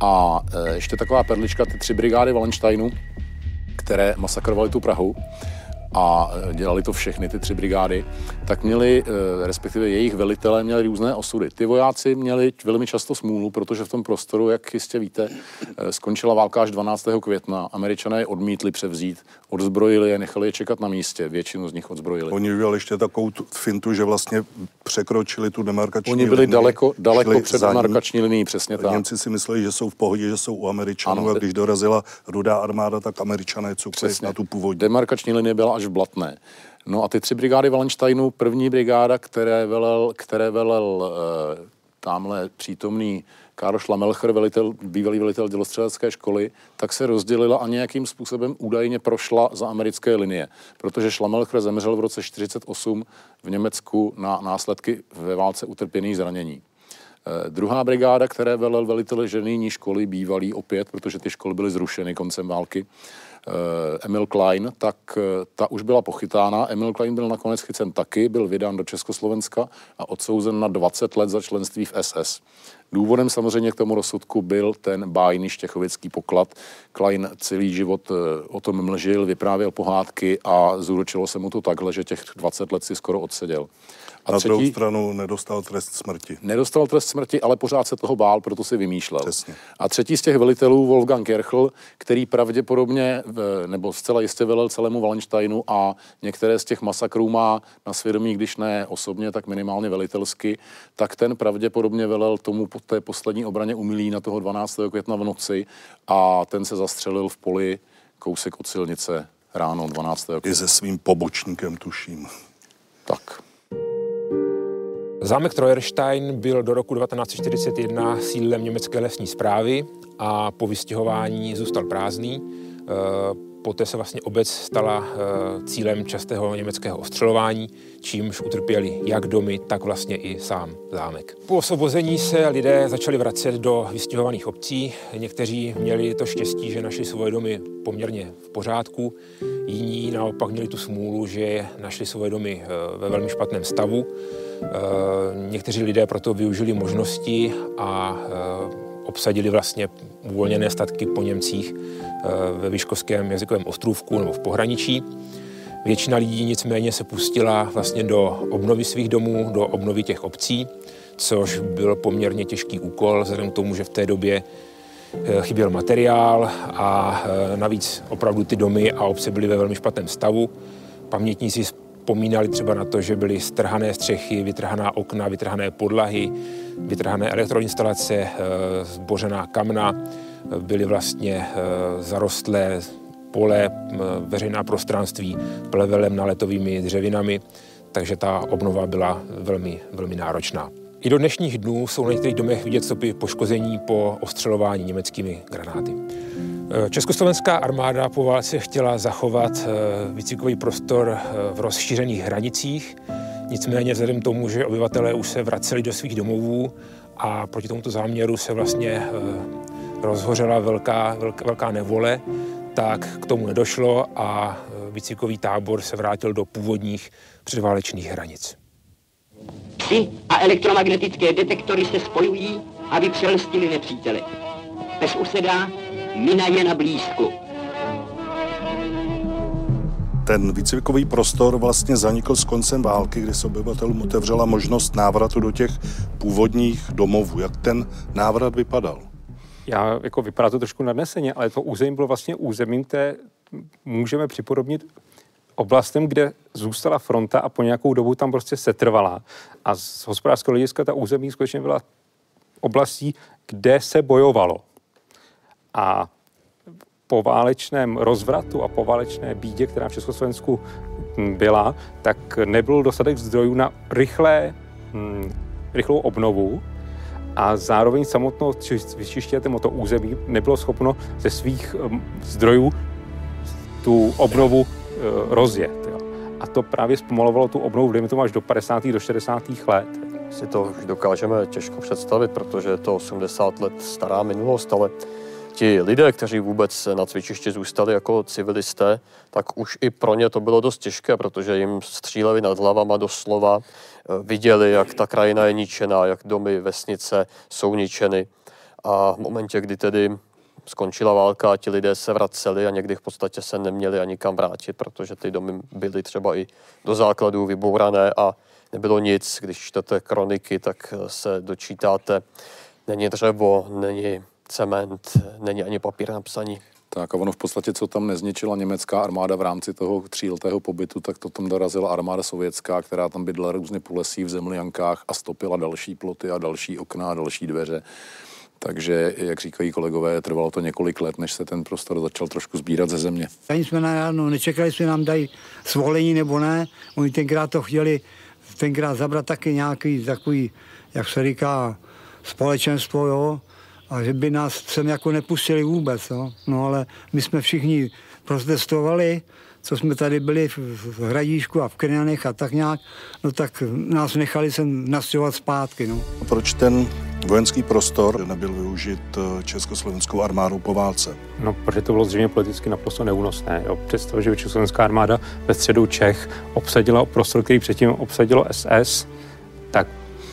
A e, ještě taková perlička, ty tři brigády Wallensteinu, které masakrovali tu Prahu, a e, dělali to všechny ty tři brigády, tak měli, e, respektive jejich velitelé měli různé osudy. Ty vojáci měli velmi často smůlu, protože v tom prostoru, jak jistě víte, e, skončila válka až 12. května. Američané je odmítli převzít, odzbrojili je, nechali je čekat na místě, většinu z nich odzbrojili. Oni udělali ještě takovou fintu, že vlastně překročili tu demarkační Oni byli linii, daleko, daleko před demarkační linií, přesně tak. Němci si mysleli, že jsou v pohodě, že jsou u Američanů ano, a když dorazila rudá armáda, tak Američané cukli na tu původní. Demarkační linie byla až v Blatné. No a ty tři brigády Wallensteinu, první brigáda, které velel, které velel e, tamhle přítomný Karl Schlammelcher, velitel, bývalý velitel dělostřelecké školy, tak se rozdělila a nějakým způsobem údajně prošla za americké linie, protože Schlammelcher zemřel v roce 1948 v Německu na následky ve válce utrpěných zranění. Eh, druhá brigáda, které velel velitel ženýní školy, bývalý opět, protože ty školy byly zrušeny koncem války, Eh, Emil Klein, tak eh, ta už byla pochytána. Emil Klein byl nakonec chycen taky, byl vydán do Československa a odsouzen na 20 let za členství v SS. Důvodem samozřejmě k tomu rozsudku byl ten bájný štěchovický poklad. Klein celý život o tom mlžil, vyprávěl pohádky a zúročilo se mu to takhle, že těch 20 let si skoro odseděl. A na třetí, druhou stranu nedostal trest smrti. Nedostal trest smrti, ale pořád se toho bál, proto si vymýšlel. Přesně. A třetí z těch velitelů, Wolfgang Kerchl, který pravděpodobně, nebo zcela jistě velel celému Wallensteinu a některé z těch masakrů má na svědomí, když ne osobně, tak minimálně velitelsky, tak ten pravděpodobně velel tomu po té poslední obraně umilí na toho 12. května v noci a ten se zastřelil v poli kousek od silnice ráno 12. května. I se svým pobočníkem, tuším. Tak. Zámek Treuerstein byl do roku 1941 sídlem německé lesní zprávy a po vystěhování zůstal prázdný. Poté se vlastně obec stala e, cílem častého německého ostřelování, čímž utrpěli jak domy, tak vlastně i sám zámek. Po osvobození se lidé začali vracet do vystěhovaných obcí. Někteří měli to štěstí, že našli svoje domy poměrně v pořádku, jiní naopak měli tu smůlu, že našli svoje domy e, ve velmi špatném stavu. Eh, někteří lidé proto využili možnosti a eh, obsadili vlastně uvolněné statky po Němcích eh, ve Výškovském jazykovém ostrůvku nebo v pohraničí. Většina lidí nicméně se pustila vlastně do obnovy svých domů, do obnovy těch obcí, což byl poměrně těžký úkol, vzhledem k tomu, že v té době chyběl materiál a navíc opravdu ty domy a obce byly ve velmi špatném stavu. Pamětníci vzpomínali třeba na to, že byly strhané střechy, vytrhaná okna, vytrhané podlahy, vytrhané elektroinstalace, eh, zbořená kamna, byly vlastně eh, zarostlé pole, veřejná prostranství plevelem naletovými dřevinami, takže ta obnova byla velmi, velmi náročná. I do dnešních dnů jsou na některých domech vidět stopy poškození po ostřelování německými granáty. Československá armáda po válce chtěla zachovat eh, výcvikový prostor eh, v rozšířených hranicích, nicméně vzhledem k tomu, že obyvatelé už se vraceli do svých domovů a proti tomuto záměru se vlastně eh, rozhořela velká, velká, velká nevole, tak k tomu nedošlo a výcvikový tábor se vrátil do původních předválečných hranic. Psy a elektromagnetické detektory se spojují, aby přelstili nepřítele. Pes usedá, mina je na blízku. Ten výcvikový prostor vlastně zanikl s koncem války, kdy se obyvatelům otevřela možnost návratu do těch původních domovů. Jak ten návrat vypadal? Já jako vypadá to trošku nadneseně, ale to území bylo vlastně územím, které můžeme připodobnit oblastem, kde zůstala fronta a po nějakou dobu tam prostě setrvala. A z hospodářského hlediska ta území skutečně byla oblastí, kde se bojovalo. A po válečném rozvratu a po válečné bídě, která v Československu byla, tak nebyl dostatek zdrojů na rychlé, hm, rychlou obnovu a zároveň samotnou vyčiště to území nebylo schopno ze svých hm, zdrojů tu obnovu e, rozjet. A to právě zpomalovalo tu obnovu, dejme tomu až do 50. do 60. let. Si to už dokážeme těžko představit, protože je to 80 let stará minulost, ale ti lidé, kteří vůbec na cvičišti zůstali jako civilisté, tak už i pro ně to bylo dost těžké, protože jim stříleli nad hlavama doslova, eh, viděli, jak ta krajina je ničená, jak domy, vesnice jsou ničeny. A v momentě, kdy tedy skončila válka a ti lidé se vraceli a někdy v podstatě se neměli ani kam vrátit, protože ty domy byly třeba i do základů vybourané a nebylo nic. Když čtete kroniky, tak se dočítáte, není dřevo, není cement, není ani papír na psaní. Tak a ono v podstatě, co tam nezničila německá armáda v rámci toho tříletého pobytu, tak to tam dorazila armáda sovětská, která tam bydla různě po lesích v zemliankách a stopila další ploty a další okna a další dveře. Takže, jak říkají kolegové, trvalo to několik let, než se ten prostor začal trošku sbírat ze země. Ani jsme na ráno nečekali, jestli nám dají svolení nebo ne. Oni tenkrát to chtěli tenkrát zabrat taky nějaký takový, jak se říká, společenstvo, jo a že by nás sem jako nepustili vůbec. No, no ale my jsme všichni protestovali, co jsme tady byli v, v Hradíšku a v Krňanech a tak nějak, no tak nás nechali sem nastěhovat zpátky. No. A proč ten vojenský prostor nebyl využit eh, československou armádou po válce? No, protože to bylo zřejmě politicky naprosto neúnosné. Jo. Představ, že československá armáda ve středu Čech obsadila prostor, který předtím obsadilo SS, tak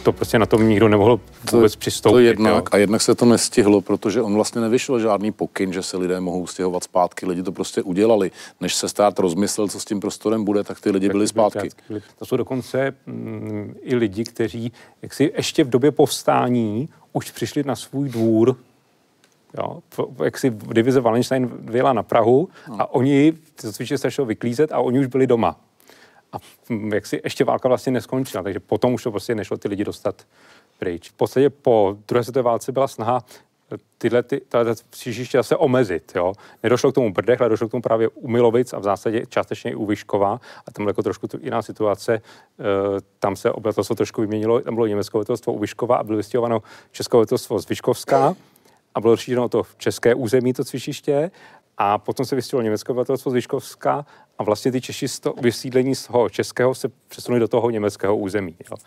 to prostě na tom nikdo nemohl vůbec přistoupit. To jednak, jo. a jednak se to nestihlo, protože on vlastně nevyšel žádný pokyn, že se lidé mohou stěhovat zpátky. Lidi to prostě udělali. Než se stát rozmyslel, co s tím prostorem bude, tak ty lidi tak byli zpátky. Byli, to jsou dokonce mm, i lidi, kteří jak si ještě v době povstání už přišli na svůj dvůr, Jo, jak si divize Wallenstein vyjela na Prahu a oni, to cvičili se vyklízet a oni už byli doma a jak si ještě válka vlastně neskončila, takže potom už to prostě nešlo ty lidi dostat pryč. V podstatě po druhé světové válce byla snaha tyhle ty, tyhle přížiště zase omezit. Jo. Nedošlo k tomu Brdech, ale došlo k tomu právě u Milovic a v zásadě částečně i u Vyškova. A tam jako trošku jiná situace. E, tam se obyvatelstvo trošku vyměnilo. Tam bylo německé obyvatelstvo u Vyškova a bylo vystěhováno české obyvatelstvo z Vyškovská a bylo rozšířeno to v české území, to cvičiště. A potom se vystěhovalo německé obyvatelstvo z Vyškovská a vlastně ty Češi z toho vysídlení z toho českého se přesunuli do toho německého území. Jo.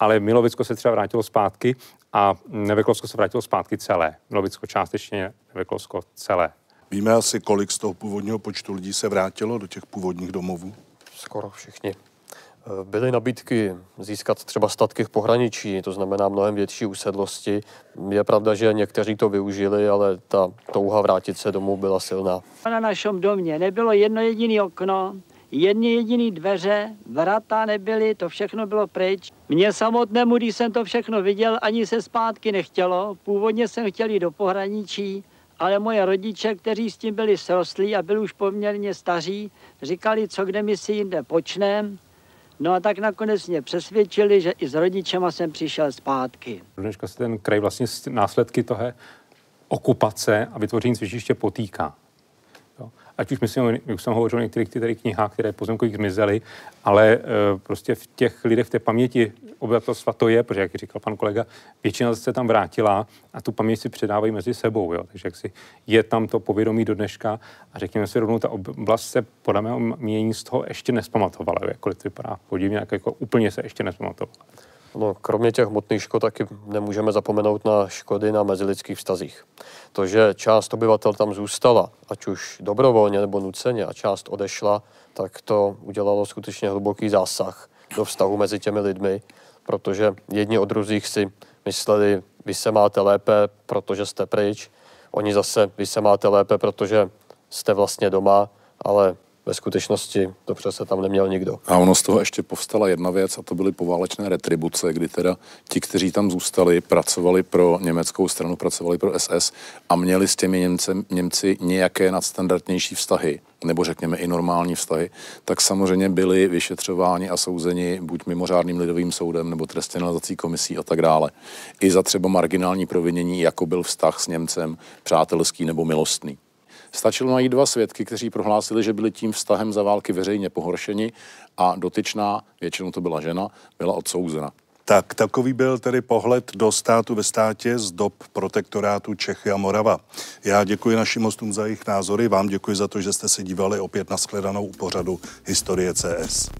Ale Milovicko se třeba vrátilo zpátky a Neveklovsko se vrátilo zpátky celé. Milovicko částečně, Neveklovsko celé. Víme asi, kolik z toho původního počtu lidí se vrátilo do těch původních domovů? Skoro všichni. Byly nabídky získat třeba statky v pohraničí, to znamená mnohem větší usedlosti. Je pravda, že někteří to využili, ale ta touha vrátit se domů byla silná. Na našem domě nebylo jedno jediné okno, jedny jediný dveře, vrata nebyly, to všechno bylo pryč. Mně samotnému, když jsem to všechno viděl, ani se zpátky nechtělo. Původně jsem chtěl jít do pohraničí, ale moje rodiče, kteří s tím byli srostlí a byli už poměrně staří, říkali, co kde my si jinde počneme, No a tak nakonec mě přesvědčili, že i s rodičema jsem přišel zpátky. Dneška se ten kraj vlastně následky toho okupace a vytvoření cvičiště potýká. Ať už myslím, už jsem hovořil o některých těch knihách, které pozemkových zmizely, ale uh, prostě v těch lidech, v té paměti obyvatelstva to je, protože, jak říkal pan kolega, většina se tam vrátila a tu paměť si předávají mezi sebou. Jo. Takže jak si je tam to povědomí do dneška a řekněme si rovnou, ta oblast se podle mého mění z toho ještě nespamatovala, jakkoliv to vypadá podivně, jak jako úplně se ještě nespamatovala. No, kromě těch hmotných škod taky nemůžeme zapomenout na škody na mezilidských vztazích. To, že část obyvatel tam zůstala, ať už dobrovolně nebo nuceně, a část odešla, tak to udělalo skutečně hluboký zásah do vztahu mezi těmi lidmi, protože jedni od druzích si mysleli, vy se máte lépe, protože jste pryč, oni zase, vy se máte lépe, protože jste vlastně doma, ale ve skutečnosti dobře se tam neměl nikdo. A ono z toho ještě povstala jedna věc a to byly poválečné retribuce, kdy teda ti, kteří tam zůstali, pracovali pro německou stranu, pracovali pro SS a měli s těmi Němce, Němci nějaké nadstandardnější vztahy, nebo řekněme i normální vztahy, tak samozřejmě byli vyšetřováni a souzeni buď mimořádným lidovým soudem nebo trestně komisí a tak dále. I za třeba marginální provinění, jako byl vztah s Němcem, přátelský nebo milostný. Stačilo najít dva svědky, kteří prohlásili, že byli tím vztahem za války veřejně pohoršeni a dotyčná, většinou to byla žena, byla odsouzena. Tak takový byl tedy pohled do státu ve státě z dob protektorátu Čechy a Morava. Já děkuji našim hostům za jejich názory, vám děkuji za to, že jste se dívali opět na shledanou u pořadu Historie CS.